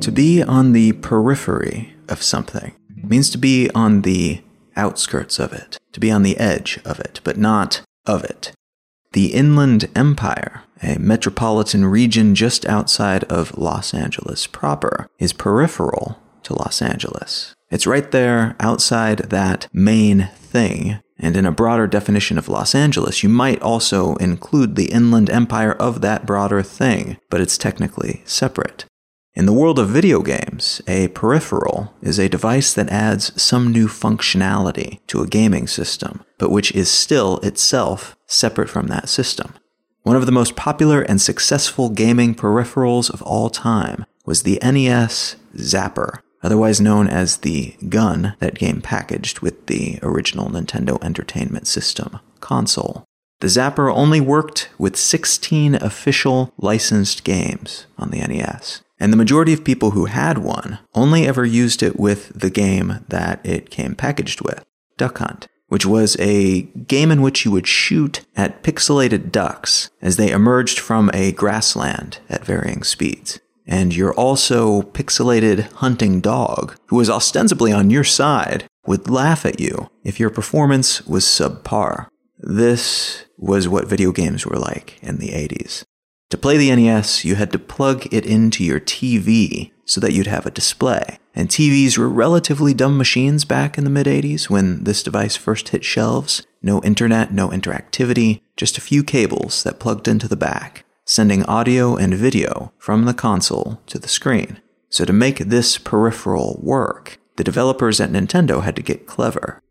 To be on the periphery of something means to be on the outskirts of it, to be on the edge of it, but not of it. The Inland Empire, a metropolitan region just outside of Los Angeles proper, is peripheral to Los Angeles. It's right there outside that main thing. And in a broader definition of Los Angeles, you might also include the Inland Empire of that broader thing, but it's technically separate. In the world of video games, a peripheral is a device that adds some new functionality to a gaming system, but which is still itself separate from that system. One of the most popular and successful gaming peripherals of all time was the NES Zapper, otherwise known as the gun that came packaged with the original Nintendo Entertainment System console. The Zapper only worked with 16 official licensed games on the NES, and the majority of people who had one only ever used it with the game that it came packaged with Duck Hunt, which was a game in which you would shoot at pixelated ducks as they emerged from a grassland at varying speeds and your also pixelated hunting dog, who was ostensibly on your side, would laugh at you if your performance was subpar. This was what video games were like in the 80s. To play the NES, you had to plug it into your TV so that you'd have a display. And TVs were relatively dumb machines back in the mid 80s when this device first hit shelves. No internet, no interactivity, just a few cables that plugged into the back sending audio and video from the console to the screen. So, to make this peripheral work, the developers at Nintendo had to get clever.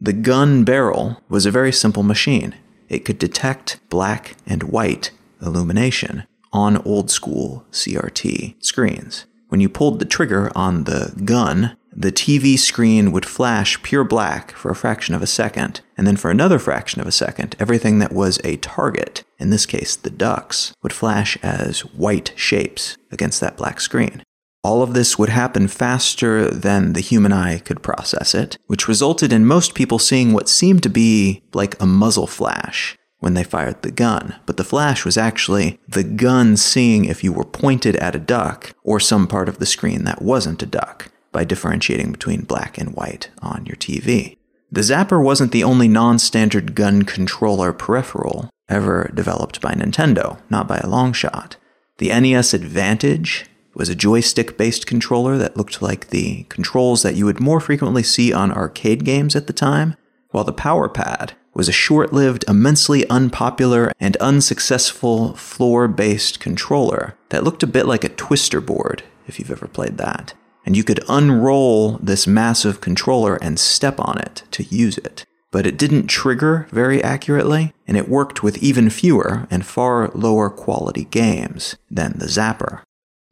The gun barrel was a very simple machine. It could detect black and white illumination on old school CRT screens. When you pulled the trigger on the gun, the TV screen would flash pure black for a fraction of a second, and then for another fraction of a second, everything that was a target, in this case the ducks, would flash as white shapes against that black screen. All of this would happen faster than the human eye could process it, which resulted in most people seeing what seemed to be like a muzzle flash when they fired the gun. But the flash was actually the gun seeing if you were pointed at a duck or some part of the screen that wasn't a duck by differentiating between black and white on your TV. The Zapper wasn't the only non standard gun controller peripheral ever developed by Nintendo, not by a long shot. The NES Advantage was a joystick based controller that looked like the controls that you would more frequently see on arcade games at the time, while the Power Pad was a short lived, immensely unpopular, and unsuccessful floor based controller that looked a bit like a twister board, if you've ever played that and you could unroll this massive controller and step on it to use it. But it didn't trigger very accurately, and it worked with even fewer and far lower quality games than the Zapper.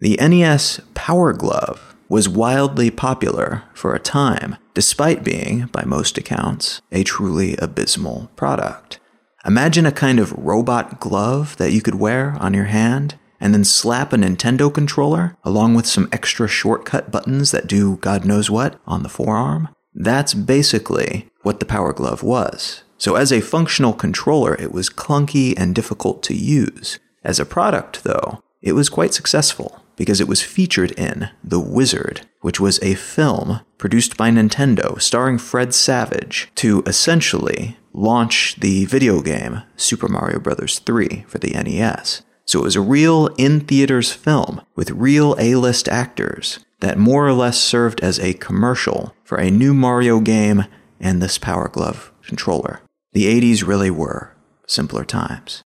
The NES Power Glove was wildly popular for a time, despite being, by most accounts, a truly abysmal product. Imagine a kind of robot glove that you could wear on your hand and then slap a Nintendo controller along with some extra shortcut buttons that do God knows what on the forearm. That's basically what the Power Glove was. So, as a functional controller, it was clunky and difficult to use. As a product, though, it was quite successful because it was featured in The Wizard, which was a film produced by Nintendo starring Fred Savage to essentially launch the video game Super Mario Bros. 3 for the NES. So it was a real in theaters film with real A list actors that more or less served as a commercial for a new Mario game and this Power Glove controller. The 80s really were simpler times.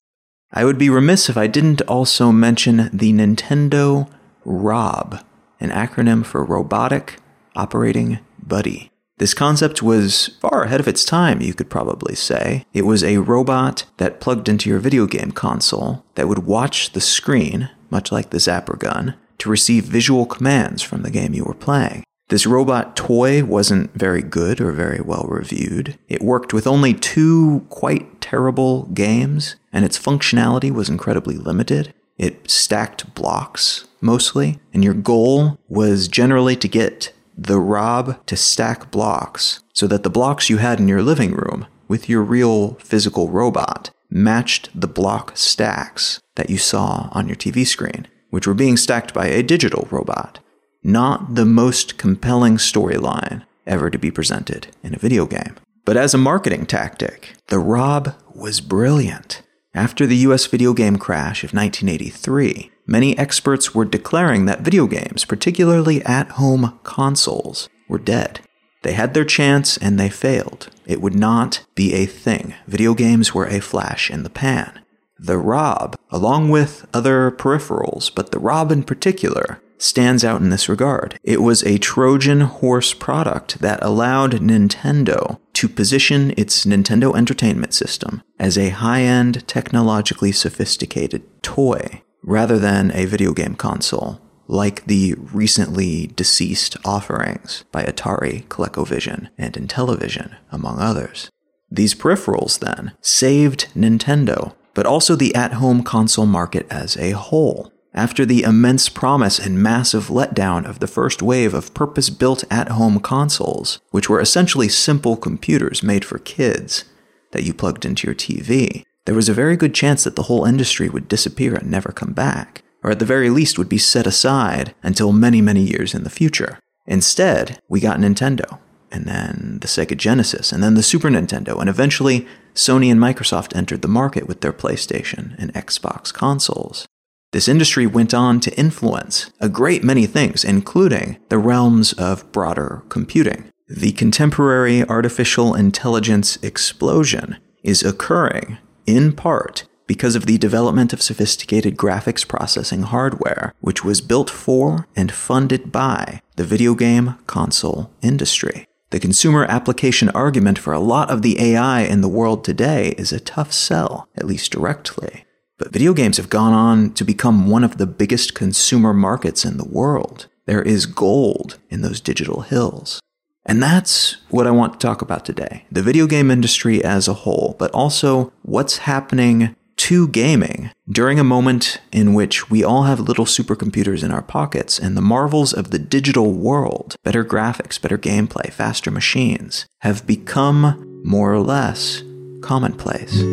I would be remiss if I didn't also mention the Nintendo ROB, an acronym for Robotic Operating Buddy. This concept was far ahead of its time, you could probably say. It was a robot that plugged into your video game console that would watch the screen, much like the Zapper gun, to receive visual commands from the game you were playing. This robot toy wasn't very good or very well reviewed. It worked with only two quite terrible games, and its functionality was incredibly limited. It stacked blocks mostly, and your goal was generally to get the Rob to stack blocks so that the blocks you had in your living room with your real physical robot matched the block stacks that you saw on your TV screen, which were being stacked by a digital robot. Not the most compelling storyline ever to be presented in a video game. But as a marketing tactic, the Rob was brilliant. After the US video game crash of 1983, many experts were declaring that video games, particularly at home consoles, were dead. They had their chance and they failed. It would not be a thing. Video games were a flash in the pan. The Rob, along with other peripherals, but the Rob in particular, stands out in this regard. It was a Trojan horse product that allowed Nintendo to position its Nintendo Entertainment System as a high end, technologically sophisticated toy rather than a video game console, like the recently deceased offerings by Atari, ColecoVision, and Intellivision, among others. These peripherals, then, saved Nintendo, but also the at home console market as a whole. After the immense promise and massive letdown of the first wave of purpose built at home consoles, which were essentially simple computers made for kids that you plugged into your TV, there was a very good chance that the whole industry would disappear and never come back, or at the very least would be set aside until many, many years in the future. Instead, we got Nintendo, and then the Sega Genesis, and then the Super Nintendo, and eventually Sony and Microsoft entered the market with their PlayStation and Xbox consoles. This industry went on to influence a great many things, including the realms of broader computing. The contemporary artificial intelligence explosion is occurring, in part, because of the development of sophisticated graphics processing hardware, which was built for and funded by the video game console industry. The consumer application argument for a lot of the AI in the world today is a tough sell, at least directly. But video games have gone on to become one of the biggest consumer markets in the world. There is gold in those digital hills. And that's what I want to talk about today the video game industry as a whole, but also what's happening to gaming during a moment in which we all have little supercomputers in our pockets and the marvels of the digital world, better graphics, better gameplay, faster machines, have become more or less commonplace.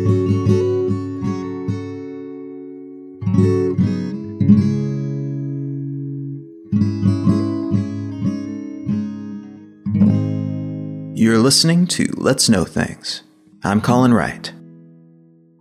You're listening to Let's Know Things. I'm Colin Wright.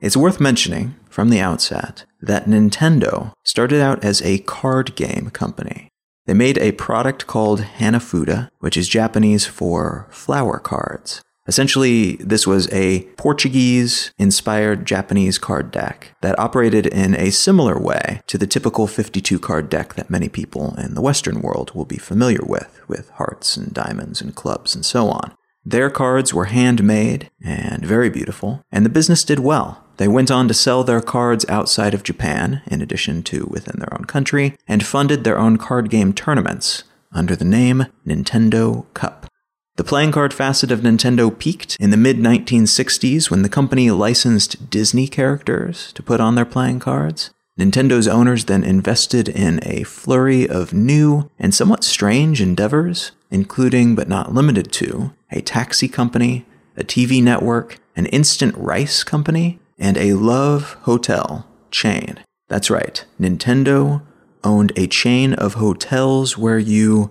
It's worth mentioning from the outset that Nintendo started out as a card game company. They made a product called Hanafuda, which is Japanese for flower cards. Essentially, this was a Portuguese inspired Japanese card deck that operated in a similar way to the typical 52 card deck that many people in the Western world will be familiar with, with hearts and diamonds and clubs and so on. Their cards were handmade and very beautiful, and the business did well. They went on to sell their cards outside of Japan, in addition to within their own country, and funded their own card game tournaments under the name Nintendo Cup. The playing card facet of Nintendo peaked in the mid 1960s when the company licensed Disney characters to put on their playing cards. Nintendo's owners then invested in a flurry of new and somewhat strange endeavors, including but not limited to a taxi company, a TV network, an instant rice company, and a love hotel chain. That's right, Nintendo owned a chain of hotels where you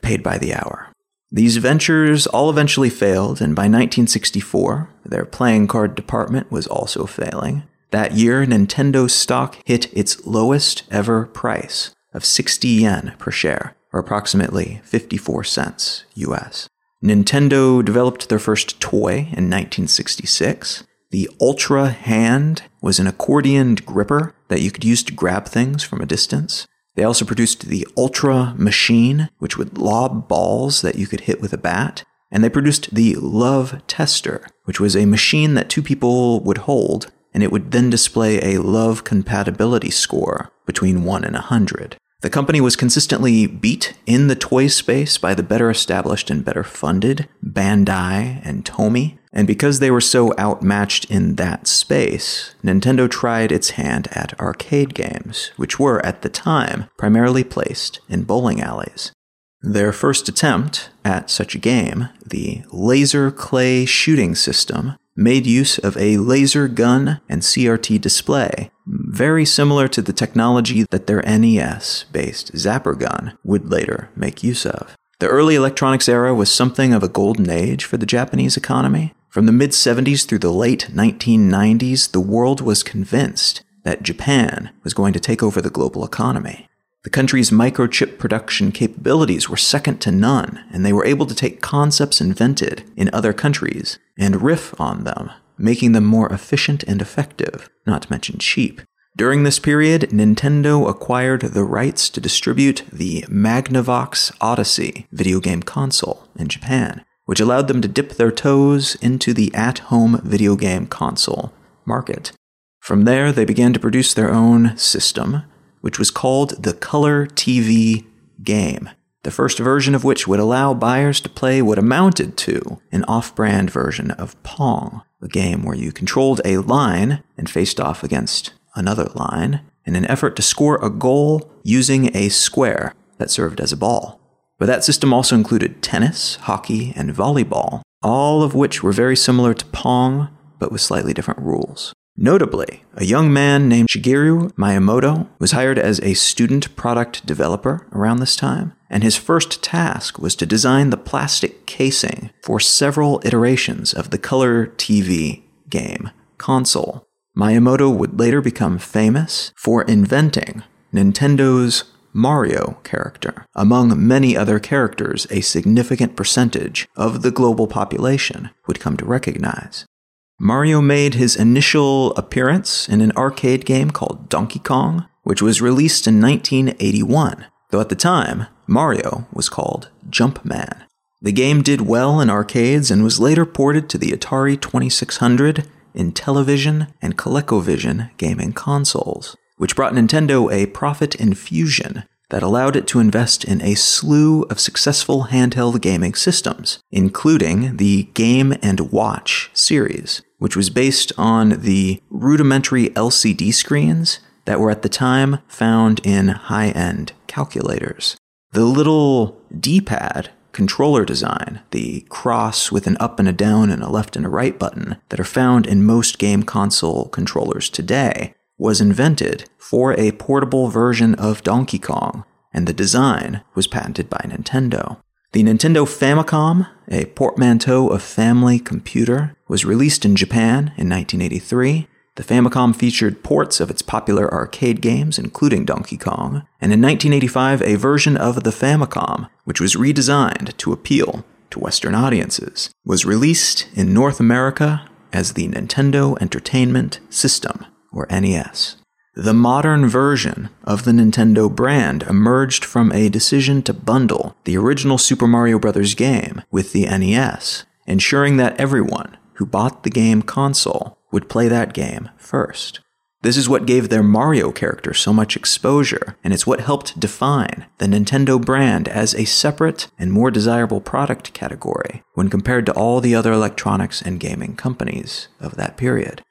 paid by the hour. These ventures all eventually failed, and by 1964, their playing card department was also failing. That year, Nintendo stock hit its lowest ever price of 60 yen per share, or approximately 54 cents US. Nintendo developed their first toy in 1966. The Ultra Hand was an accordioned gripper that you could use to grab things from a distance. They also produced the Ultra Machine, which would lob balls that you could hit with a bat. And they produced the Love Tester, which was a machine that two people would hold, and it would then display a love compatibility score between 1 and 100. The company was consistently beat in the toy space by the better established and better funded Bandai and Tomy, And because they were so outmatched in that space, Nintendo tried its hand at arcade games, which were, at the time, primarily placed in bowling alleys. Their first attempt at such a game, the Laser Clay Shooting System, made use of a laser gun and CRT display, very similar to the technology that their NES based Zapper gun would later make use of. The early electronics era was something of a golden age for the Japanese economy. From the mid 70s through the late 1990s, the world was convinced that Japan was going to take over the global economy. The country's microchip production capabilities were second to none, and they were able to take concepts invented in other countries and riff on them, making them more efficient and effective, not to mention cheap. During this period, Nintendo acquired the rights to distribute the Magnavox Odyssey video game console in Japan, which allowed them to dip their toes into the at home video game console market. From there, they began to produce their own system, which was called the Color TV game, the first version of which would allow buyers to play what amounted to an off brand version of Pong, a game where you controlled a line and faced off against another line in an effort to score a goal using a square that served as a ball. But that system also included tennis, hockey, and volleyball, all of which were very similar to Pong, but with slightly different rules. Notably, a young man named Shigeru Miyamoto was hired as a student product developer around this time, and his first task was to design the plastic casing for several iterations of the Color TV game console. Miyamoto would later become famous for inventing Nintendo's Mario character. Among many other characters, a significant percentage of the global population would come to recognize. Mario made his initial appearance in an arcade game called Donkey Kong, which was released in 1981, though at the time, Mario was called Jumpman. The game did well in arcades and was later ported to the Atari 2600, Intellivision, and ColecoVision gaming consoles, which brought Nintendo a profit infusion that allowed it to invest in a slew of successful handheld gaming systems, including the Game and Watch series, which was based on the rudimentary LCD screens that were at the time found in high end calculators. The little D pad controller design, the cross with an up and a down and a left and a right button that are found in most game console controllers today, was invented for a portable version of Donkey Kong, and the design was patented by Nintendo. The Nintendo Famicom, a portmanteau of family computer, was released in Japan in 1983. The Famicom featured ports of its popular arcade games, including Donkey Kong, and in 1985, a version of the Famicom, which was redesigned to appeal to Western audiences, was released in North America as the Nintendo Entertainment System, or NES. The modern version of the Nintendo brand emerged from a decision to bundle the original Super Mario Bros. game with the NES, ensuring that everyone who bought the game console would play that game first. This is what gave their Mario character so much exposure, and it's what helped define the Nintendo brand as a separate and more desirable product category when compared to all the other electronics and gaming companies of that period.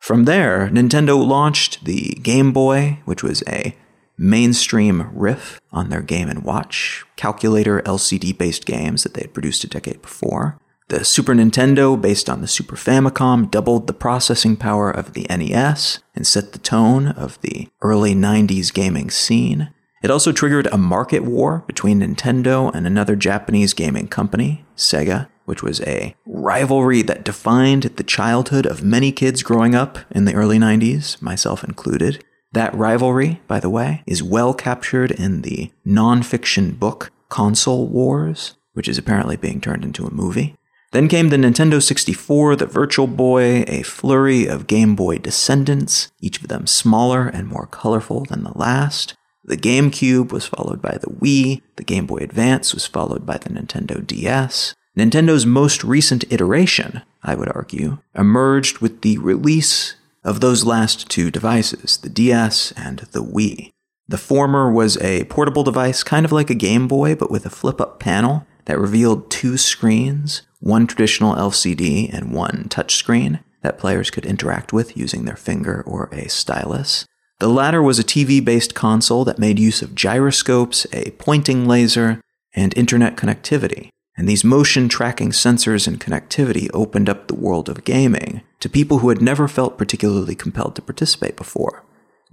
From there, Nintendo launched the Game Boy, which was a mainstream riff on their Game & Watch calculator LCD based games that they had produced a decade before. The Super Nintendo, based on the Super Famicom, doubled the processing power of the NES and set the tone of the early 90s gaming scene. It also triggered a market war between Nintendo and another Japanese gaming company, Sega, which was a rivalry that defined the childhood of many kids growing up in the early 90s, myself included. That rivalry, by the way, is well captured in the nonfiction book Console Wars, which is apparently being turned into a movie. Then came the Nintendo 64, the Virtual Boy, a flurry of Game Boy descendants, each of them smaller and more colorful than the last. The GameCube was followed by the Wii, the Game Boy Advance was followed by the Nintendo DS, Nintendo's most recent iteration, I would argue, emerged with the release of those last two devices, the DS and the Wii. The former was a portable device, kind of like a Game Boy, but with a flip up panel that revealed two screens, one traditional LCD and one touchscreen that players could interact with using their finger or a stylus. The latter was a TV based console that made use of gyroscopes, a pointing laser, and internet connectivity. And these motion tracking sensors and connectivity opened up the world of gaming to people who had never felt particularly compelled to participate before,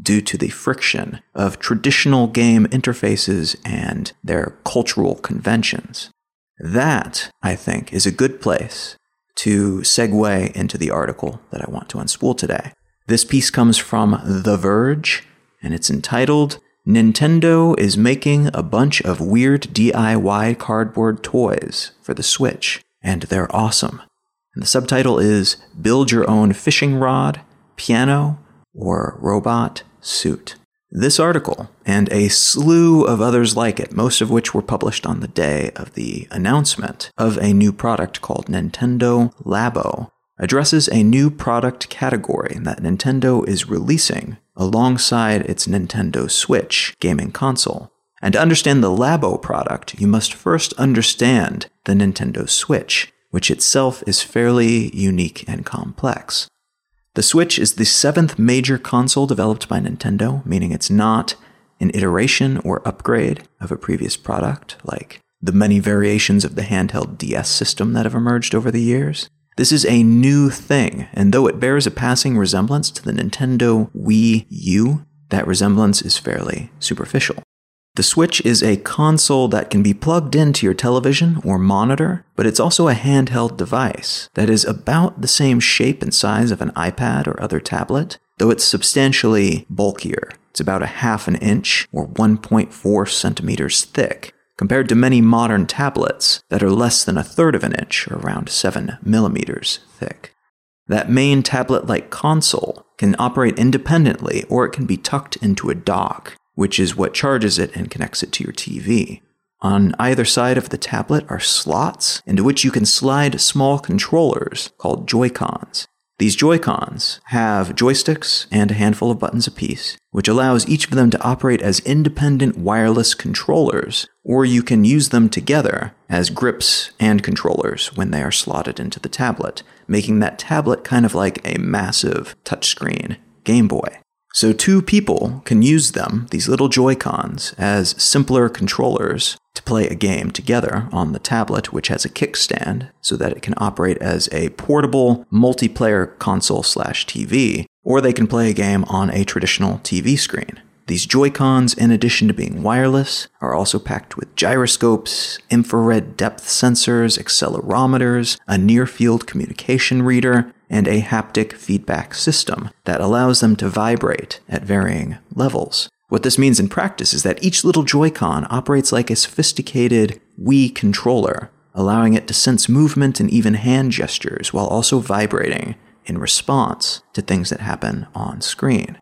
due to the friction of traditional game interfaces and their cultural conventions. That, I think, is a good place to segue into the article that I want to unspool today. This piece comes from The Verge, and it's entitled Nintendo is making a bunch of weird DIY cardboard toys for the Switch, and they're awesome. And the subtitle is Build Your Own Fishing Rod, Piano, or Robot Suit. This article, and a slew of others like it, most of which were published on the day of the announcement of a new product called Nintendo Labo, addresses a new product category that Nintendo is releasing alongside its Nintendo Switch gaming console. And to understand the Labo product, you must first understand the Nintendo Switch, which itself is fairly unique and complex. The Switch is the seventh major console developed by Nintendo, meaning it's not an iteration or upgrade of a previous product, like the many variations of the handheld DS system that have emerged over the years. This is a new thing, and though it bears a passing resemblance to the Nintendo Wii U, that resemblance is fairly superficial. The Switch is a console that can be plugged into your television or monitor, but it's also a handheld device that is about the same shape and size of an iPad or other tablet, though it's substantially bulkier. It's about a half an inch or 1.4 centimeters thick, compared to many modern tablets that are less than a third of an inch, or around 7 millimeters thick. That main tablet like console can operate independently, or it can be tucked into a dock, which is what charges it and connects it to your TV. On either side of the tablet are slots into which you can slide small controllers called Joy-Cons. These Joy-Cons have joysticks and a handful of buttons apiece, which allows each of them to operate as independent wireless controllers, or you can use them together as grips and controllers when they are slotted into the tablet, making that tablet kind of like a massive touchscreen Game Boy. So, two people can use them, these little Joy-Cons, as simpler controllers to play a game together on the tablet, which has a kickstand, so that it can operate as a portable multiplayer console slash TV, or they can play a game on a traditional TV screen. These Joy-Cons, in addition to being wireless, are also packed with gyroscopes, infrared depth sensors, accelerometers, a near-field communication reader, and a haptic feedback system that allows them to vibrate at varying levels. What this means in practice is that each little Joy-Con operates like a sophisticated Wii controller, allowing it to sense movement and even hand gestures while also vibrating in response to things that happen on screen.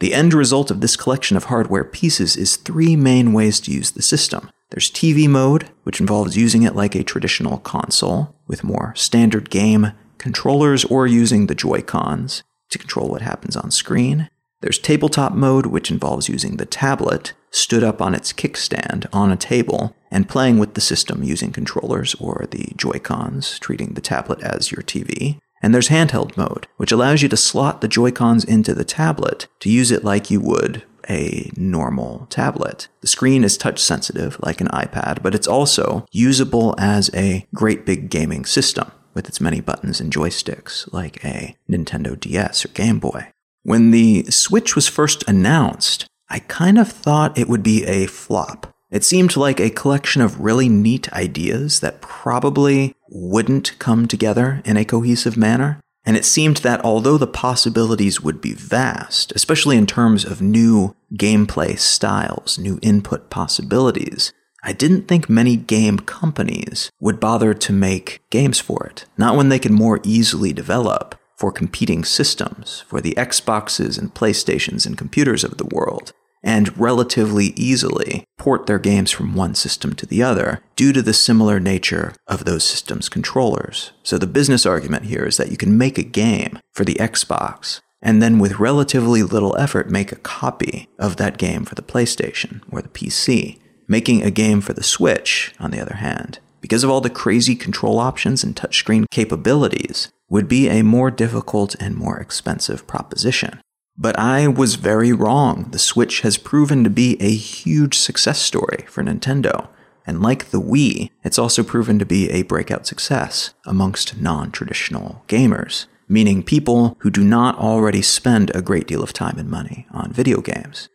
The end result of this collection of hardware pieces is three main ways to use the system. There's TV mode, which involves using it like a traditional console, with more standard game controllers or using the Joy-Cons to control what happens on screen. There's tabletop mode, which involves using the tablet stood up on its kickstand on a table and playing with the system using controllers or the Joy-Cons, treating the tablet as your TV. And there's handheld mode, which allows you to slot the Joy-Cons into the tablet to use it like you would a normal tablet. The screen is touch sensitive like an iPad, but it's also usable as a great big gaming system with its many buttons and joysticks like a Nintendo DS or Game Boy. When the Switch was first announced, I kind of thought it would be a flop. It seemed like a collection of really neat ideas that probably wouldn't come together in a cohesive manner. And it seemed that although the possibilities would be vast, especially in terms of new gameplay styles, new input possibilities, I didn't think many game companies would bother to make games for it. Not when they could more easily develop for competing systems, for the Xboxes and PlayStations and computers of the world and relatively easily port their games from one system to the other due to the similar nature of those systems' controllers. So the business argument here is that you can make a game for the Xbox and then with relatively little effort make a copy of that game for the PlayStation or the PC. Making a game for the Switch, on the other hand, because of all the crazy control options and touchscreen capabilities, would be a more difficult and more expensive proposition. But I was very wrong. The Switch has proven to be a huge success story for Nintendo. And like the Wii, it's also proven to be a breakout success amongst non traditional gamers, meaning people who do not already spend a great deal of time and money on video games.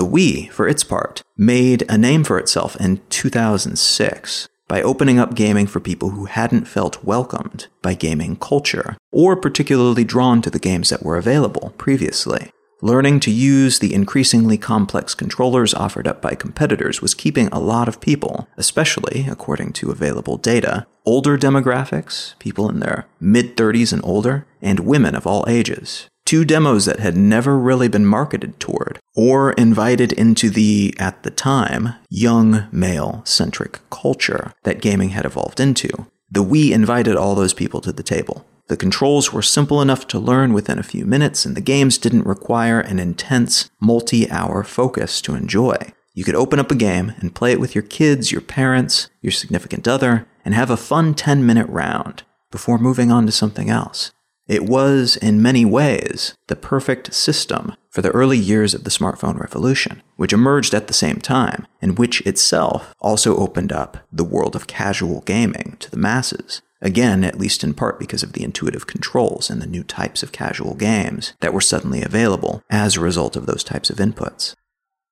The Wii, for its part, made a name for itself in 2006 by opening up gaming for people who hadn't felt welcomed by gaming culture, or particularly drawn to the games that were available previously. Learning to use the increasingly complex controllers offered up by competitors was keeping a lot of people, especially according to available data, older demographics, people in their mid 30s and older, and women of all ages, two demos that had never really been marketed toward or invited into the, at the time, young male centric culture that gaming had evolved into. The Wii invited all those people to the table. The controls were simple enough to learn within a few minutes, and the games didn't require an intense, multi hour focus to enjoy. You could open up a game and play it with your kids, your parents, your significant other, and have a fun 10 minute round before moving on to something else. It was, in many ways, the perfect system for the early years of the smartphone revolution, which emerged at the same time, and which itself also opened up the world of casual gaming to the masses. Again, at least in part because of the intuitive controls and the new types of casual games that were suddenly available as a result of those types of inputs.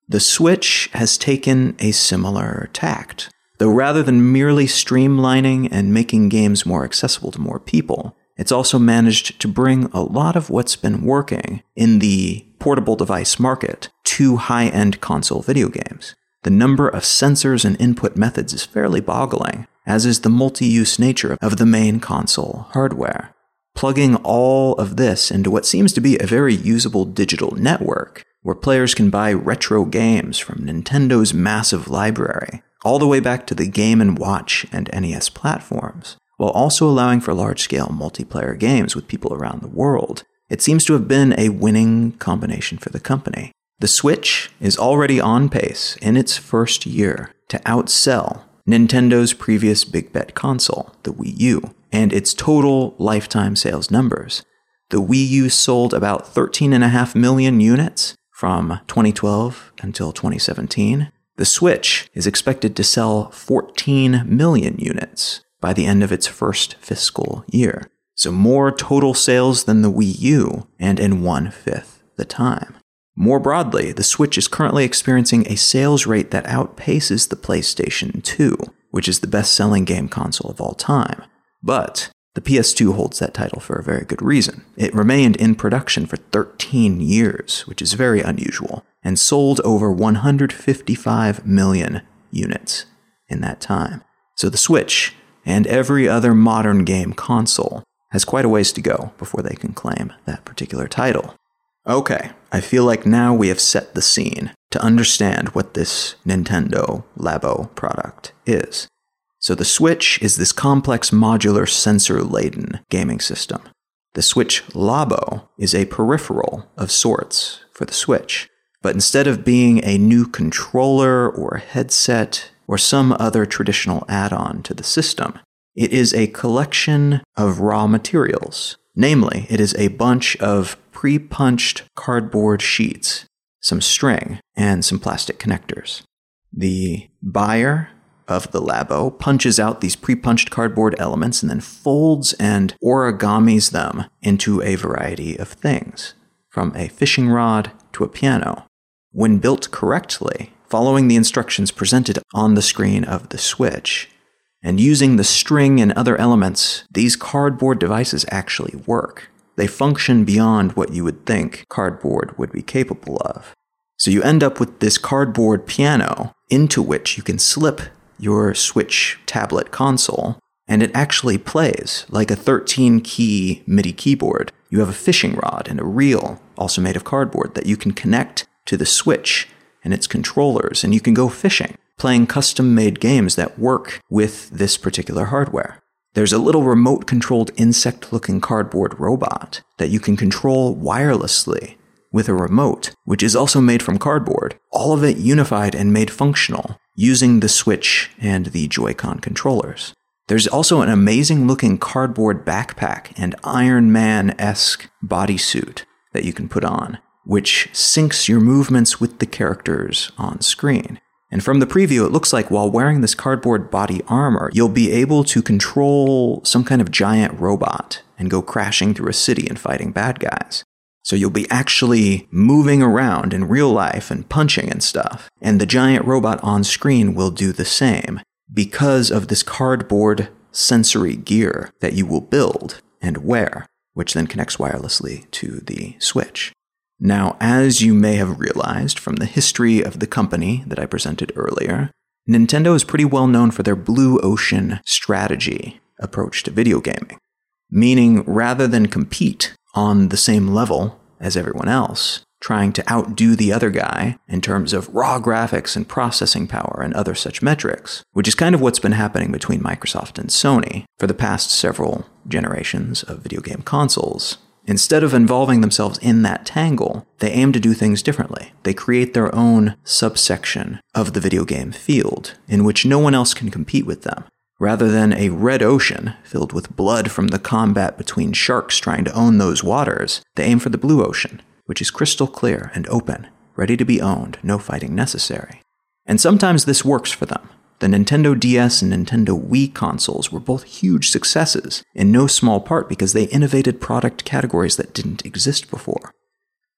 The Switch has taken a similar tact. Though rather than merely streamlining and making games more accessible to more people, it's also managed to bring a lot of what's been working in the portable device market to high end console video games. The number of sensors and input methods is fairly boggling, as is the multi use nature of the main console hardware. Plugging all of this into what seems to be a very usable digital network, where players can buy retro games from Nintendo's massive library, all the way back to the Game & Watch and NES platforms, while also allowing for large scale multiplayer games with people around the world. It seems to have been a winning combination for the company. The Switch is already on pace in its first year to outsell Nintendo's previous big bet console, the Wii U, and its total lifetime sales numbers. The Wii U sold about 13.5 million units from 2012 until 2017. The Switch is expected to sell 14 million units by the end of its first fiscal year. So more total sales than the Wii U, and in one fifth the time. More broadly, the Switch is currently experiencing a sales rate that outpaces the PlayStation 2, which is the best selling game console of all time. But the PS2 holds that title for a very good reason. It remained in production for 13 years, which is very unusual, and sold over 155 million units in that time. So the Switch and every other modern game console has quite a ways to go before they can claim that particular title. Okay, I feel like now we have set the scene to understand what this Nintendo Labo product is. So the Switch is this complex modular sensor laden gaming system. The Switch Labo is a peripheral of sorts for the Switch, but instead of being a new controller or headset or some other traditional add on to the system. It is a collection of raw materials. Namely, it is a bunch of pre punched cardboard sheets, some string, and some plastic connectors. The buyer of the Labo punches out these pre punched cardboard elements and then folds and origamis them into a variety of things, from a fishing rod to a piano. When built correctly, following the instructions presented on the screen of the Switch. And using the string and other elements, these cardboard devices actually work. They function beyond what you would think cardboard would be capable of. So you end up with this cardboard piano into which you can slip your Switch tablet console, and it actually plays like a 13 key MIDI keyboard. You have a fishing rod and a reel, also made of cardboard, that you can connect to the Switch and its controllers, and you can go fishing, playing custom made games that work with this particular hardware. There's a little remote controlled insect looking cardboard robot that you can control wirelessly with a remote, which is also made from cardboard, all of it unified and made functional using the Switch and the Joy-Con controllers. There's also an amazing looking cardboard backpack and Iron Man esque bodysuit that you can put on, which syncs your movements with the characters on screen. And from the preview, it looks like while wearing this cardboard body armor, you'll be able to control some kind of giant robot and go crashing through a city and fighting bad guys. So you'll be actually moving around in real life and punching and stuff. And the giant robot on screen will do the same because of this cardboard sensory gear that you will build and wear, which then connects wirelessly to the Switch. Now, as you may have realized from the history of the company that I presented earlier, Nintendo is pretty well known for their blue ocean strategy approach to video gaming. Meaning, rather than compete on the same level as everyone else, trying to outdo the other guy in terms of raw graphics and processing power and other such metrics, which is kind of what's been happening between Microsoft and Sony for the past several generations of video game consoles. Instead of involving themselves in that tangle, they aim to do things differently. They create their own subsection of the video game field in which no one else can compete with them. Rather than a red ocean filled with blood from the combat between sharks trying to own those waters, they aim for the blue ocean, which is crystal clear and open, ready to be owned, no fighting necessary. And sometimes this works for them. The Nintendo DS and Nintendo Wii consoles were both huge successes, in no small part because they innovated product categories that didn't exist before.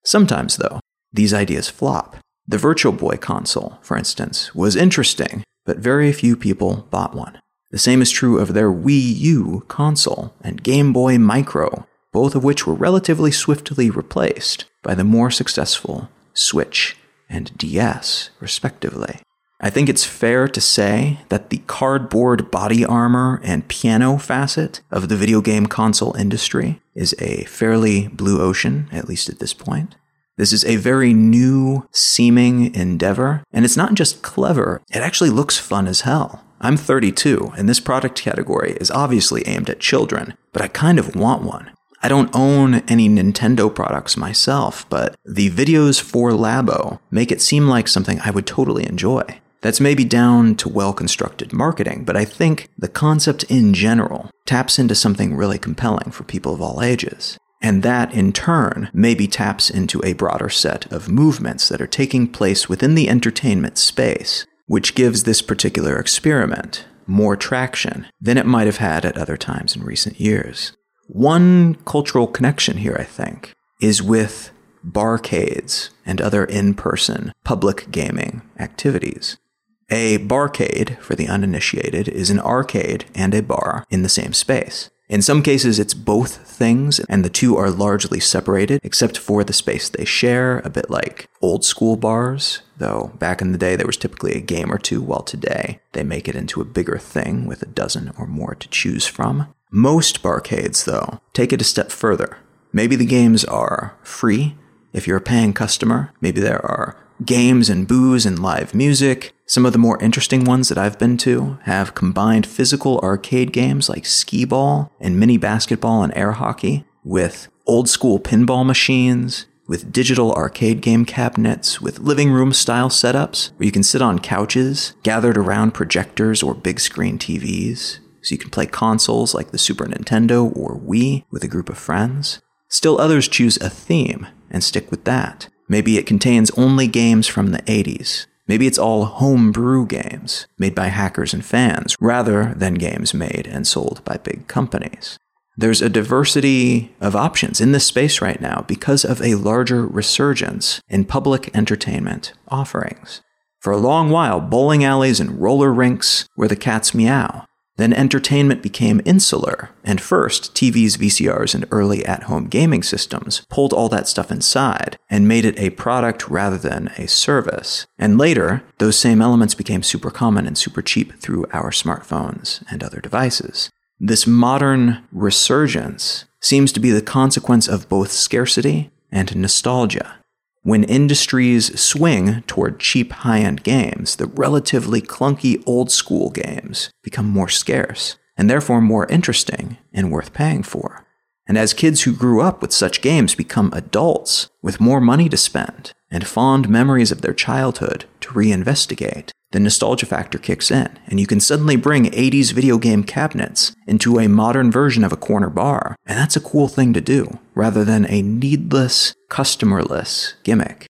Sometimes, though, these ideas flop. The Virtual Boy console, for instance, was interesting, but very few people bought one. The same is true of their Wii U console and Game Boy Micro, both of which were relatively swiftly replaced by the more successful Switch and DS, respectively. I think it's fair to say that the cardboard body armor and piano facet of the video game console industry is a fairly blue ocean, at least at this point. This is a very new seeming endeavor, and it's not just clever, it actually looks fun as hell. I'm 32, and this product category is obviously aimed at children, but I kind of want one. I don't own any Nintendo products myself, but the videos for Labo make it seem like something I would totally enjoy. That's maybe down to well constructed marketing, but I think the concept in general taps into something really compelling for people of all ages. And that, in turn, maybe taps into a broader set of movements that are taking place within the entertainment space, which gives this particular experiment more traction than it might have had at other times in recent years. One cultural connection here, I think, is with barcades and other in person public gaming activities. A barcade, for the uninitiated, is an arcade and a bar in the same space. In some cases, it's both things, and the two are largely separated, except for the space they share, a bit like old school bars, though back in the day there was typically a game or two, while today they make it into a bigger thing with a dozen or more to choose from. Most barcades, though, take it a step further. Maybe the games are free if you're a paying customer, maybe there are games and booze and live music. Some of the more interesting ones that I've been to have combined physical arcade games like skee ball and mini basketball and air hockey with old school pinball machines, with digital arcade game cabinets, with living room style setups where you can sit on couches gathered around projectors or big screen TVs. So you can play consoles like the Super Nintendo or Wii with a group of friends. Still others choose a theme and stick with that. Maybe it contains only games from the 80s. Maybe it's all homebrew games made by hackers and fans rather than games made and sold by big companies. There's a diversity of options in this space right now because of a larger resurgence in public entertainment offerings. For a long while, bowling alleys and roller rinks were the cat's meow. Then entertainment became insular, and first, TVs, VCRs, and early at home gaming systems pulled all that stuff inside and made it a product rather than a service. And later, those same elements became super common and super cheap through our smartphones and other devices. This modern resurgence seems to be the consequence of both scarcity and nostalgia. When industries swing toward cheap high end games, the relatively clunky old school games become more scarce and therefore more interesting and worth paying for. And as kids who grew up with such games become adults with more money to spend and fond memories of their childhood to reinvestigate, the nostalgia factor kicks in, and you can suddenly bring 80s video game cabinets into a modern version of a corner bar. And that's a cool thing to do, rather than a needless, customerless gimmick.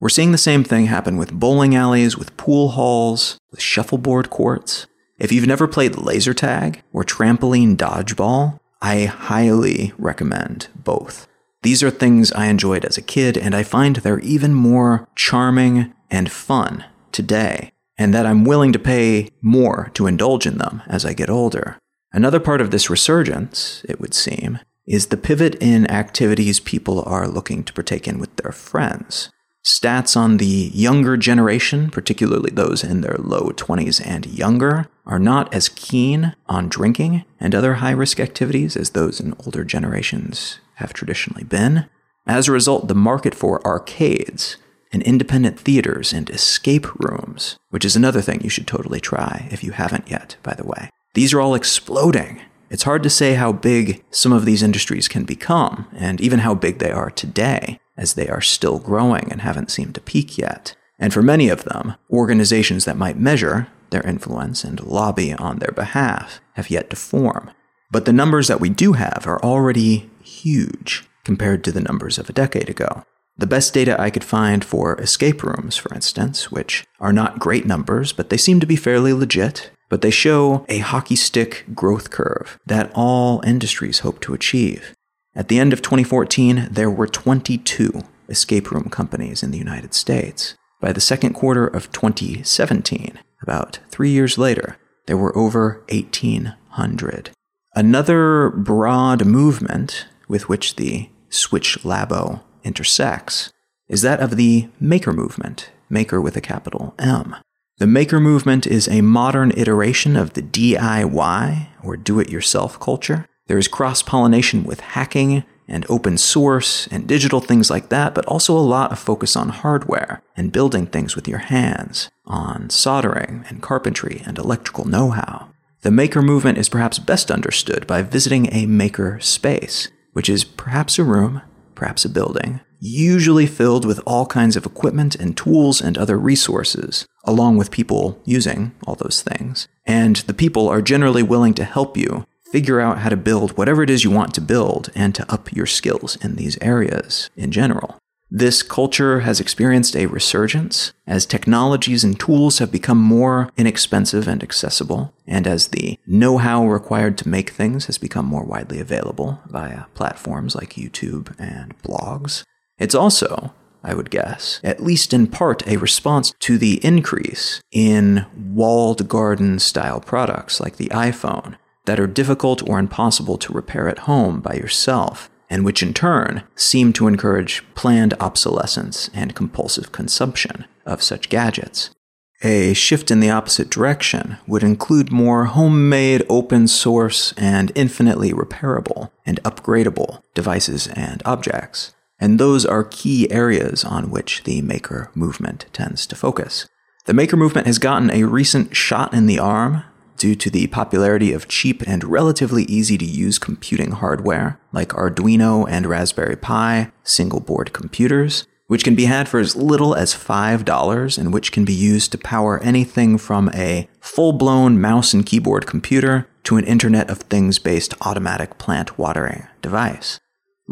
We're seeing the same thing happen with bowling alleys, with pool halls, with shuffleboard courts. If you've never played laser tag or trampoline dodgeball, I highly recommend both. These are things I enjoyed as a kid, and I find they're even more charming and fun today, and that I'm willing to pay more to indulge in them as I get older. Another part of this resurgence, it would seem, is the pivot in activities people are looking to partake in with their friends. Stats on the younger generation, particularly those in their low 20s and younger, are not as keen on drinking and other high risk activities as those in older generations have traditionally been. As a result, the market for arcades and independent theaters and escape rooms, which is another thing you should totally try if you haven't yet, by the way, these are all exploding. It's hard to say how big some of these industries can become, and even how big they are today as they are still growing and haven't seemed to peak yet. And for many of them, organizations that might measure their influence and lobby on their behalf have yet to form. But the numbers that we do have are already huge compared to the numbers of a decade ago. The best data I could find for escape rooms, for instance, which are not great numbers, but they seem to be fairly legit, but they show a hockey stick growth curve that all industries hope to achieve. At the end of 2014, there were 22 escape room companies in the United States. By the second quarter of 2017, about three years later, there were over 1,800. Another broad movement with which the Switch Labo intersects is that of the maker movement, maker with a capital M. The maker movement is a modern iteration of the DIY, or do it yourself culture, there is cross pollination with hacking and open source and digital things like that, but also a lot of focus on hardware and building things with your hands, on soldering and carpentry and electrical know how. The maker movement is perhaps best understood by visiting a maker space, which is perhaps a room, perhaps a building, usually filled with all kinds of equipment and tools and other resources, along with people using all those things. And the people are generally willing to help you figure out how to build whatever it is you want to build and to up your skills in these areas in general. This culture has experienced a resurgence as technologies and tools have become more inexpensive and accessible, and as the know how required to make things has become more widely available via platforms like YouTube and blogs. It's also, I would guess, at least in part, a response to the increase in walled garden style products like the iPhone that are difficult or impossible to repair at home by yourself, and which in turn seem to encourage planned obsolescence and compulsive consumption of such gadgets. A shift in the opposite direction would include more homemade, open source, and infinitely repairable and upgradable devices and objects. And those are key areas on which the maker movement tends to focus. The maker movement has gotten a recent shot in the arm due to the popularity of cheap and relatively easy to use computing hardware like Arduino and Raspberry Pi single board computers, which can be had for as little as $5 and which can be used to power anything from a full blown mouse and keyboard computer to an Internet of Things based automatic plant watering device.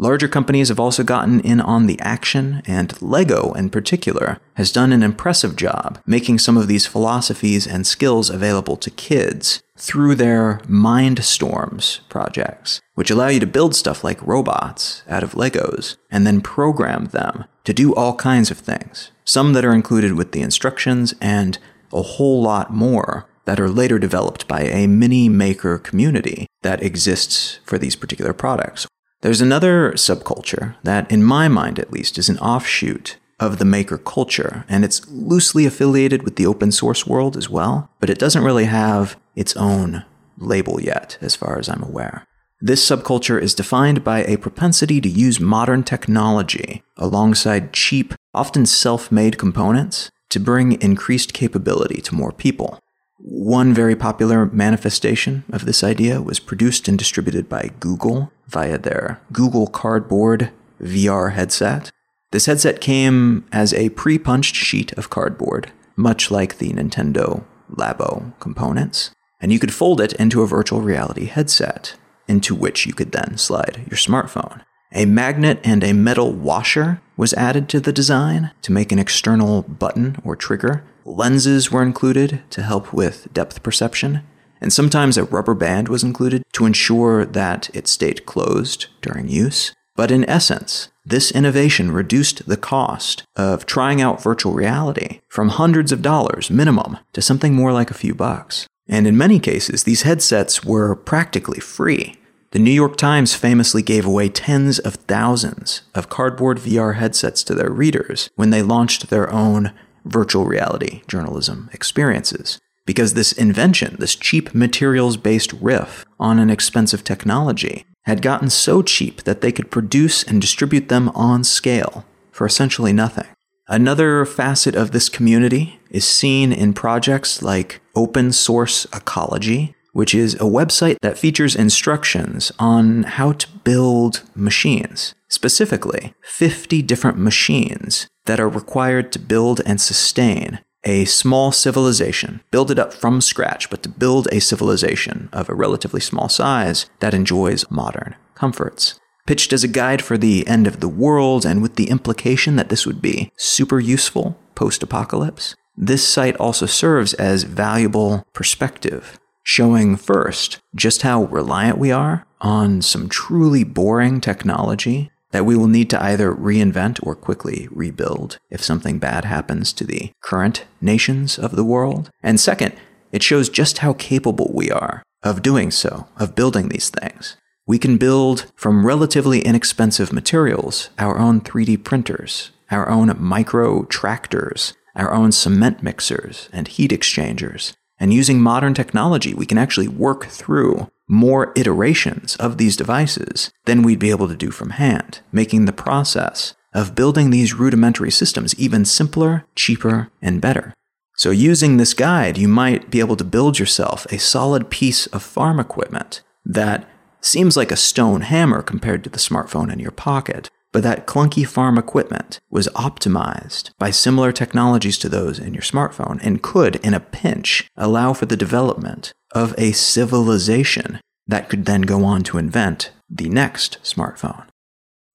Larger companies have also gotten in on the action, and LEGO in particular has done an impressive job making some of these philosophies and skills available to kids through their Mindstorms projects, which allow you to build stuff like robots out of Legos and then program them to do all kinds of things, some that are included with the instructions and a whole lot more that are later developed by a mini maker community that exists for these particular products there's another subculture that, in my mind at least, is an offshoot of the maker culture, and it's loosely affiliated with the open source world as well, but it doesn't really have its own label yet, as far as I'm aware. This subculture is defined by a propensity to use modern technology alongside cheap, often self made components to bring increased capability to more people. One very popular manifestation of this idea was produced and distributed by Google via their Google Cardboard VR headset. This headset came as a pre punched sheet of cardboard much like the Nintendo Labo components, and you could fold it into a virtual reality headset, into which you could then slide your smartphone. A magnet and a metal washer was added to the design to make an external button or trigger. Lenses were included to help with depth perception, and sometimes a rubber band was included to ensure that it stayed closed during use. But in essence, this innovation reduced the cost of trying out virtual reality from hundreds of dollars minimum to something more like a few bucks. And in many cases, these headsets were practically free. The New York Times famously gave away tens of thousands of cardboard VR headsets to their readers when they launched their own virtual reality journalism experiences. Because this invention, this cheap materials based riff on an expensive technology, had gotten so cheap that they could produce and distribute them on scale for essentially nothing. Another facet of this community is seen in projects like Open Source Ecology, which is a website that features instructions on how to build machines, specifically 50 different machines that are required to build and sustain a small civilization, build it up from scratch, but to build a civilization of a relatively small size that enjoys modern comforts. Pitched as a guide for the end of the world and with the implication that this would be super useful post apocalypse, this site also serves as valuable perspective, showing first just how reliant we are on some truly boring technology that we will need to either reinvent or quickly rebuild if something bad happens to the current nations of the world. And second, it shows just how capable we are of doing so, of building these things. We can build from relatively inexpensive materials our own 3D printers, our own micro tractors, our own cement mixers and heat exchangers. And using modern technology, we can actually work through more iterations of these devices than we'd be able to do from hand, making the process of building these rudimentary systems even simpler, cheaper, and better. So, using this guide, you might be able to build yourself a solid piece of farm equipment that seems like a stone hammer compared to the smartphone in your pocket, but that clunky farm equipment was optimized by similar technologies to those in your smartphone and could, in a pinch, allow for the development of a civilization that could then go on to invent the next smartphone.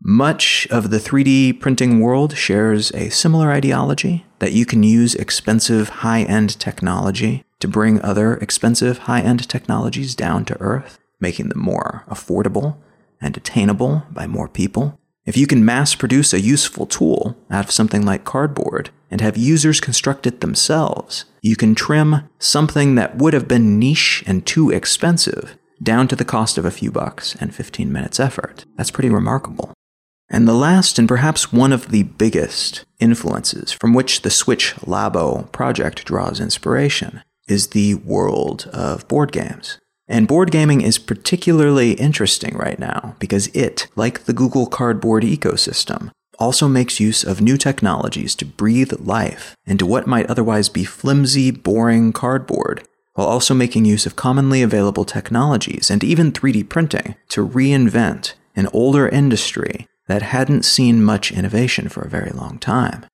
Much of the 3D printing world shares a similar ideology that you can use expensive high end technology to bring other expensive high end technologies down to earth, making them more affordable and attainable by more people. If you can mass produce a useful tool out of something like cardboard and have users construct it themselves, you can trim something that would have been niche and too expensive down to the cost of a few bucks and 15 minutes effort. That's pretty remarkable. And the last and perhaps one of the biggest influences from which the Switch Labo project draws inspiration is the world of board games. And board gaming is particularly interesting right now because it, like the Google Cardboard ecosystem, also makes use of new technologies to breathe life into what might otherwise be flimsy, boring cardboard, while also making use of commonly available technologies and even 3D printing to reinvent an older industry that hadn't seen much innovation for a very long time.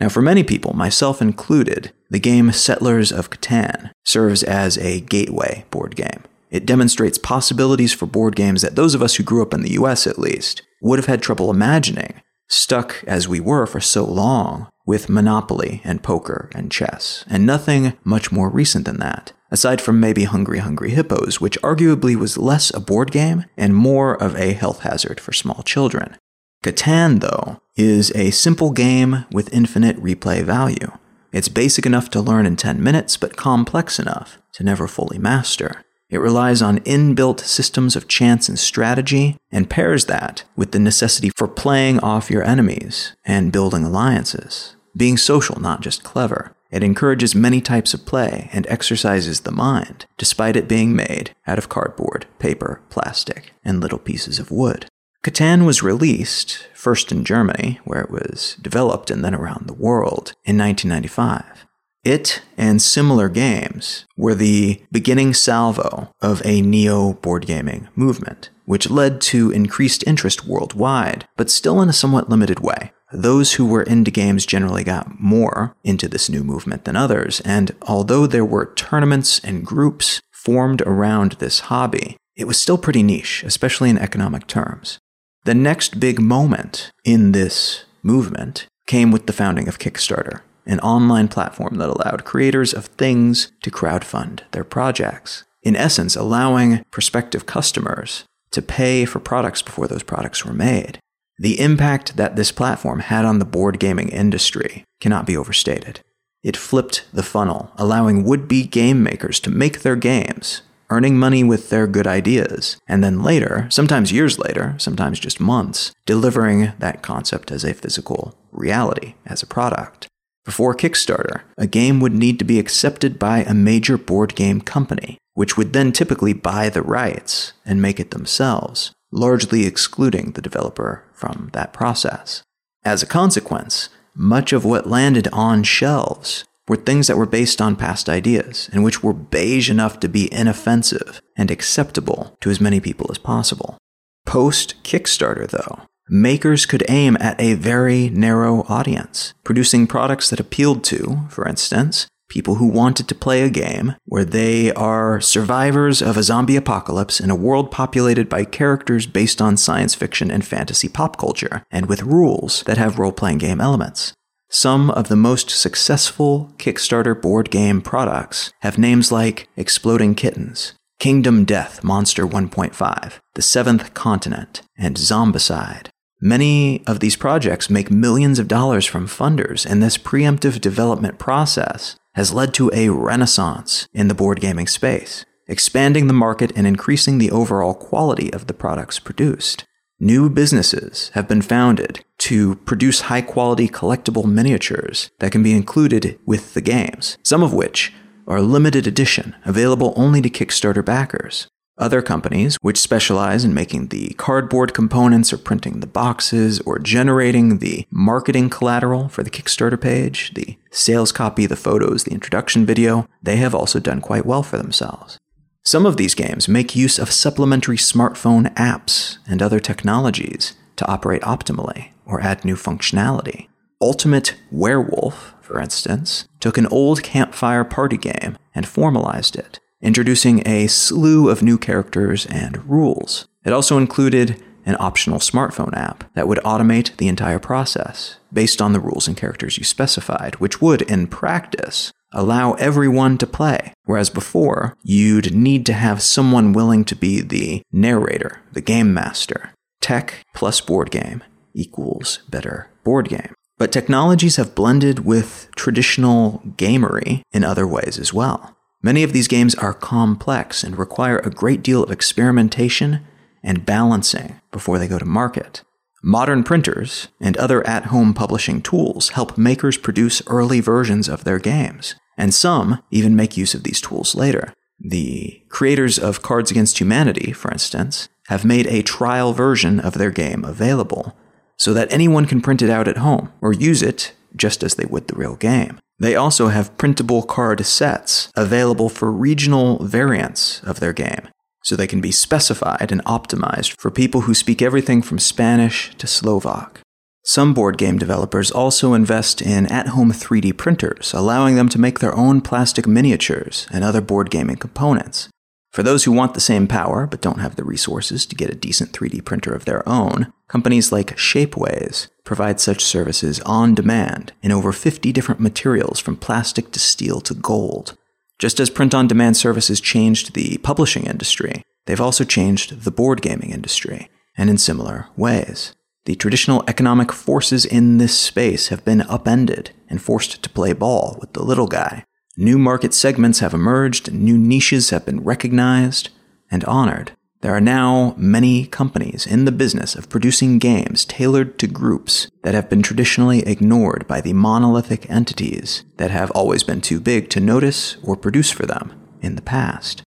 Now, for many people, myself included, the game Settlers of Catan serves as a gateway board game. It demonstrates possibilities for board games that those of us who grew up in the US, at least, would have had trouble imagining, stuck as we were for so long with Monopoly and poker and chess, and nothing much more recent than that, aside from maybe Hungry Hungry Hippos, which arguably was less a board game and more of a health hazard for small children. Catan, though, is a simple game with infinite replay value. It's basic enough to learn in 10 minutes, but complex enough to never fully master. It relies on inbuilt systems of chance and strategy, and pairs that with the necessity for playing off your enemies and building alliances. Being social, not just clever. It encourages many types of play and exercises the mind, despite it being made out of cardboard, paper, plastic, and little pieces of wood. Catan was released, first in Germany, where it was developed, and then around the world, in 1995. It and similar games were the beginning salvo of a neo board gaming movement, which led to increased interest worldwide, but still in a somewhat limited way. those who were into games generally got more into this new movement than others, and although there were tournaments and groups formed around this hobby, it was still pretty niche, especially in economic terms. The next big moment in this movement came with the founding of Kickstarter, an online platform that allowed creators of things to crowdfund their projects. In essence, allowing prospective customers to pay for products before those products were made. The impact that this platform had on the board gaming industry cannot be overstated. It flipped the funnel, allowing would be game makers to make their games, earning money with their good ideas, and then later, sometimes years later, sometimes just months, delivering that concept as a physical reality, as a product. Before Kickstarter, a game would need to be accepted by a major board game company, which would then typically buy the rights and make it themselves, largely excluding the developer from that process. As a consequence, much of what landed on shelves were things that were based on past ideas and which were beige enough to be inoffensive and acceptable to as many people as possible. Post Kickstarter, though, makers could aim at a very narrow audience, producing products that appealed to, for instance, people who wanted to play a game where they are survivors of a zombie apocalypse in a world populated by characters based on science fiction and fantasy pop culture, and with rules that have role playing game elements. Some of the most successful Kickstarter board game products have names like Exploding Kittens, Kingdom Death Monster 1.5, The Seventh Continent, and Zombicide. Many of these projects make millions of dollars from funders, and this preemptive development process has led to a renaissance in the board gaming space, expanding the market and increasing the overall quality of the products produced. New businesses have been founded to produce high quality collectible miniatures that can be included with the games, some of which are limited edition, available only to Kickstarter backers. Other companies, which specialize in making the cardboard components or printing the boxes or generating the marketing collateral for the Kickstarter page, the sales copy, the photos, the introduction video, they have also done quite well for themselves. Some of these games make use of supplementary smartphone apps and other technologies to operate optimally or add new functionality. Ultimate Werewolf, for instance, took an old campfire party game and formalized it introducing a slew of new characters and rules. It also included an optional smartphone app that would automate the entire process based on the rules and characters you specified, which would, in practice, allow everyone to play. Whereas before, you'd need to have someone willing to be the narrator, the game master. Tech plus board game equals better board game. But technologies have blended with traditional gamery in other ways as well. Many of these games are complex and require a great deal of experimentation and balancing before they go to market. Modern printers and other at home publishing tools help makers produce early versions of their games, and some even make use of these tools later. The creators of Cards Against Humanity, for instance, have made a trial version of their game available so that anyone can print it out at home or use it just as they would the real game. They also have printable card sets available for regional variants of their game, so they can be specified and optimized for people who speak everything from Spanish to Slovak. Some board game developers also invest in at home 3D printers, allowing them to make their own plastic miniatures and other board gaming components. For those who want the same power but don't have the resources to get a decent 3D printer of their own, companies like Shapeways provide such services on demand in over 50 different materials from plastic to steel to gold. Just as print on demand services changed the publishing industry, they've also changed the board gaming industry, and in similar ways. The traditional economic forces in this space have been upended and forced to play ball with the little guy. New market segments have emerged, new niches have been recognized and honored. There are now many companies in the business of producing games tailored to groups that have been traditionally ignored by the monolithic entities that have always been too big to notice or produce for them in the past.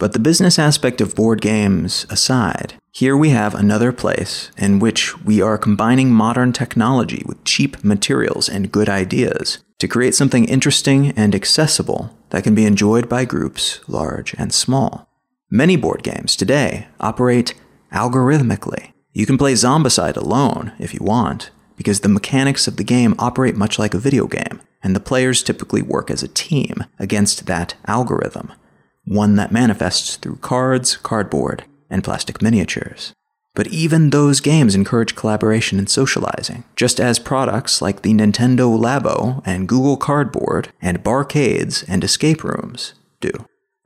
But the business aspect of board games aside, here we have another place in which we are combining modern technology with cheap materials and good ideas to create something interesting and accessible that can be enjoyed by groups large and small. Many board games today operate algorithmically. You can play Zombicide alone if you want, because the mechanics of the game operate much like a video game, and the players typically work as a team against that algorithm, one that manifests through cards, cardboard, and plastic miniatures. But even those games encourage collaboration and socializing, just as products like the Nintendo Labo and Google Cardboard and barcades and escape rooms do.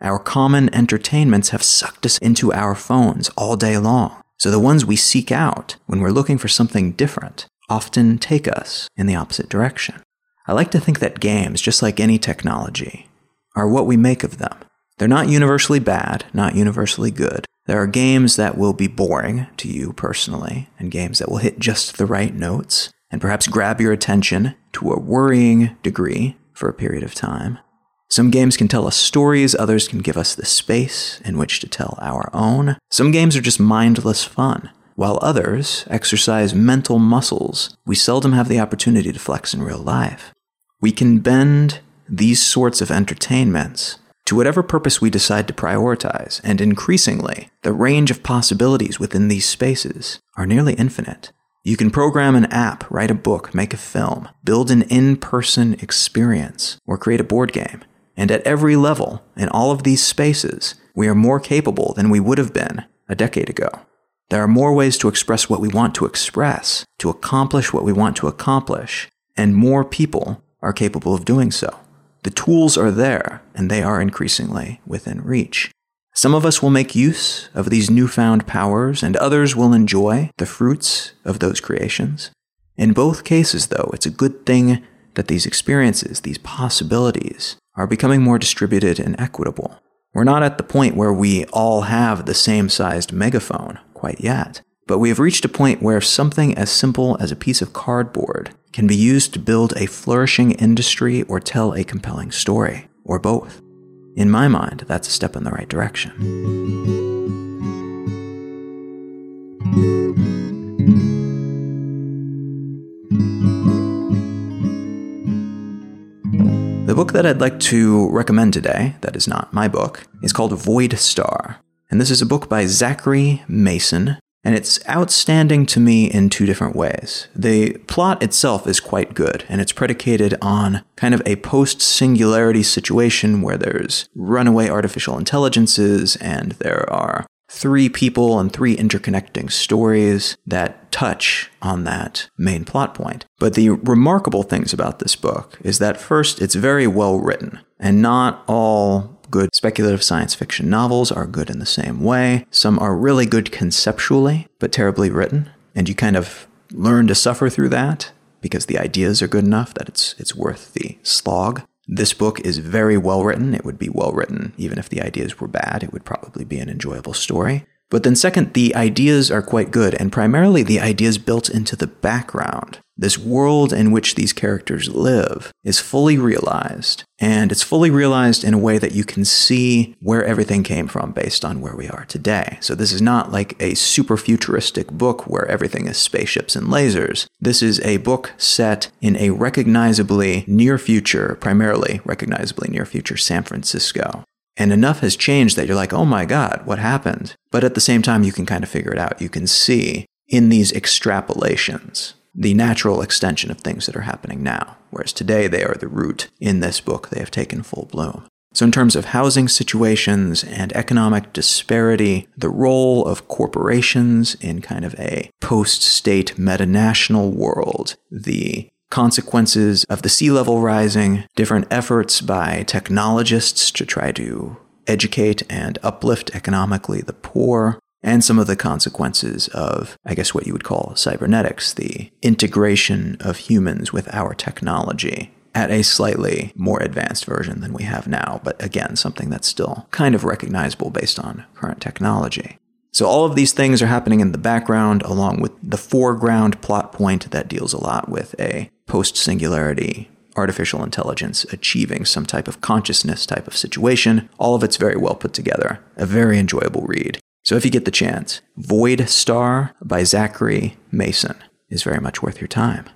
Our common entertainments have sucked us into our phones all day long, so the ones we seek out when we're looking for something different often take us in the opposite direction. I like to think that games, just like any technology, are what we make of them. They're not universally bad, not universally good. There are games that will be boring to you personally, and games that will hit just the right notes, and perhaps grab your attention to a worrying degree for a period of time. Some games can tell us stories, others can give us the space in which to tell our own. Some games are just mindless fun, while others exercise mental muscles we seldom have the opportunity to flex in real life. We can bend these sorts of entertainments to whatever purpose we decide to prioritize, and increasingly, the range of possibilities within these spaces are nearly infinite. You can program an app, write a book, make a film, build an in person experience, or create a board game. And at every level, in all of these spaces, we are more capable than we would have been a decade ago. There are more ways to express what we want to express, to accomplish what we want to accomplish, and more people are capable of doing so. The tools are there, and they are increasingly within reach. Some of us will make use of these newfound powers, and others will enjoy the fruits of those creations. In both cases, though, it's a good thing that these experiences, these possibilities, are becoming more distributed and equitable. We're not at the point where we all have the same sized megaphone quite yet, but we have reached a point where something as simple as a piece of cardboard can be used to build a flourishing industry or tell a compelling story, or both. In my mind, that's a step in the right direction. The book that I'd like to recommend today, that is not my book, is called Void Star. And this is a book by Zachary Mason, and it's outstanding to me in two different ways. The plot itself is quite good, and it's predicated on kind of a post singularity situation where there's runaway artificial intelligences, and there are three people and three interconnecting stories that touch on that main plot point. But the remarkable things about this book is that first, it's very well written, and not all good speculative science fiction novels are good in the same way. Some are really good conceptually, but terribly written, and you kind of learn to suffer through that because the ideas are good enough that it's it's worth the slog. This book is very well written. It would be well written even if the ideas were bad. It would probably be an enjoyable story. But then, second, the ideas are quite good, and primarily the ideas built into the background. This world in which these characters live is fully realized, and it's fully realized in a way that you can see where everything came from based on where we are today. So, this is not like a super futuristic book where everything is spaceships and lasers. This is a book set in a recognizably near future, primarily recognizably near future San Francisco. And enough has changed that you're like, oh my God, what happened? But at the same time, you can kind of figure it out. You can see in these extrapolations the natural extension of things that are happening now, whereas today they are the root. In this book, they have taken full bloom. So, in terms of housing situations and economic disparity, the role of corporations in kind of a post state meta-national world, the consequences of the sea level rising, different efforts by technologists to try to educate and uplift economically the poor, and some of the consequences of, I guess, what you would call cybernetics, the integration of humans with our technology at a slightly more advanced version than we have now, but again, something that's still kind of recognizable based on current technology. So, all of these things are happening in the background, along with the foreground plot point that deals a lot with a post singularity artificial intelligence achieving some type of consciousness type of situation. All of it's very well put together, a very enjoyable read. So if you get the chance, Void Star by Zachary Mason is very much worth your time.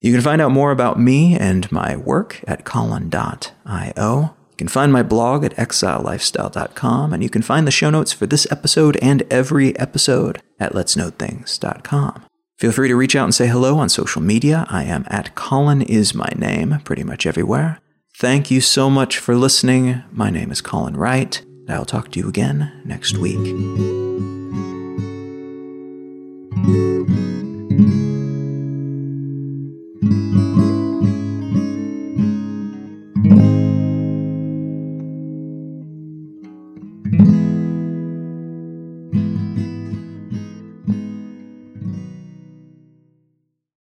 You can find out more about me and my work at colin.io can find my blog at exilelifestyle.com, and you can find the show notes for this episode and every episode at letsknowthings.com. Feel free to reach out and say hello on social media. I am at Colin is my name pretty much everywhere. Thank you so much for listening. My name is Colin Wright, and I'll talk to you again next week.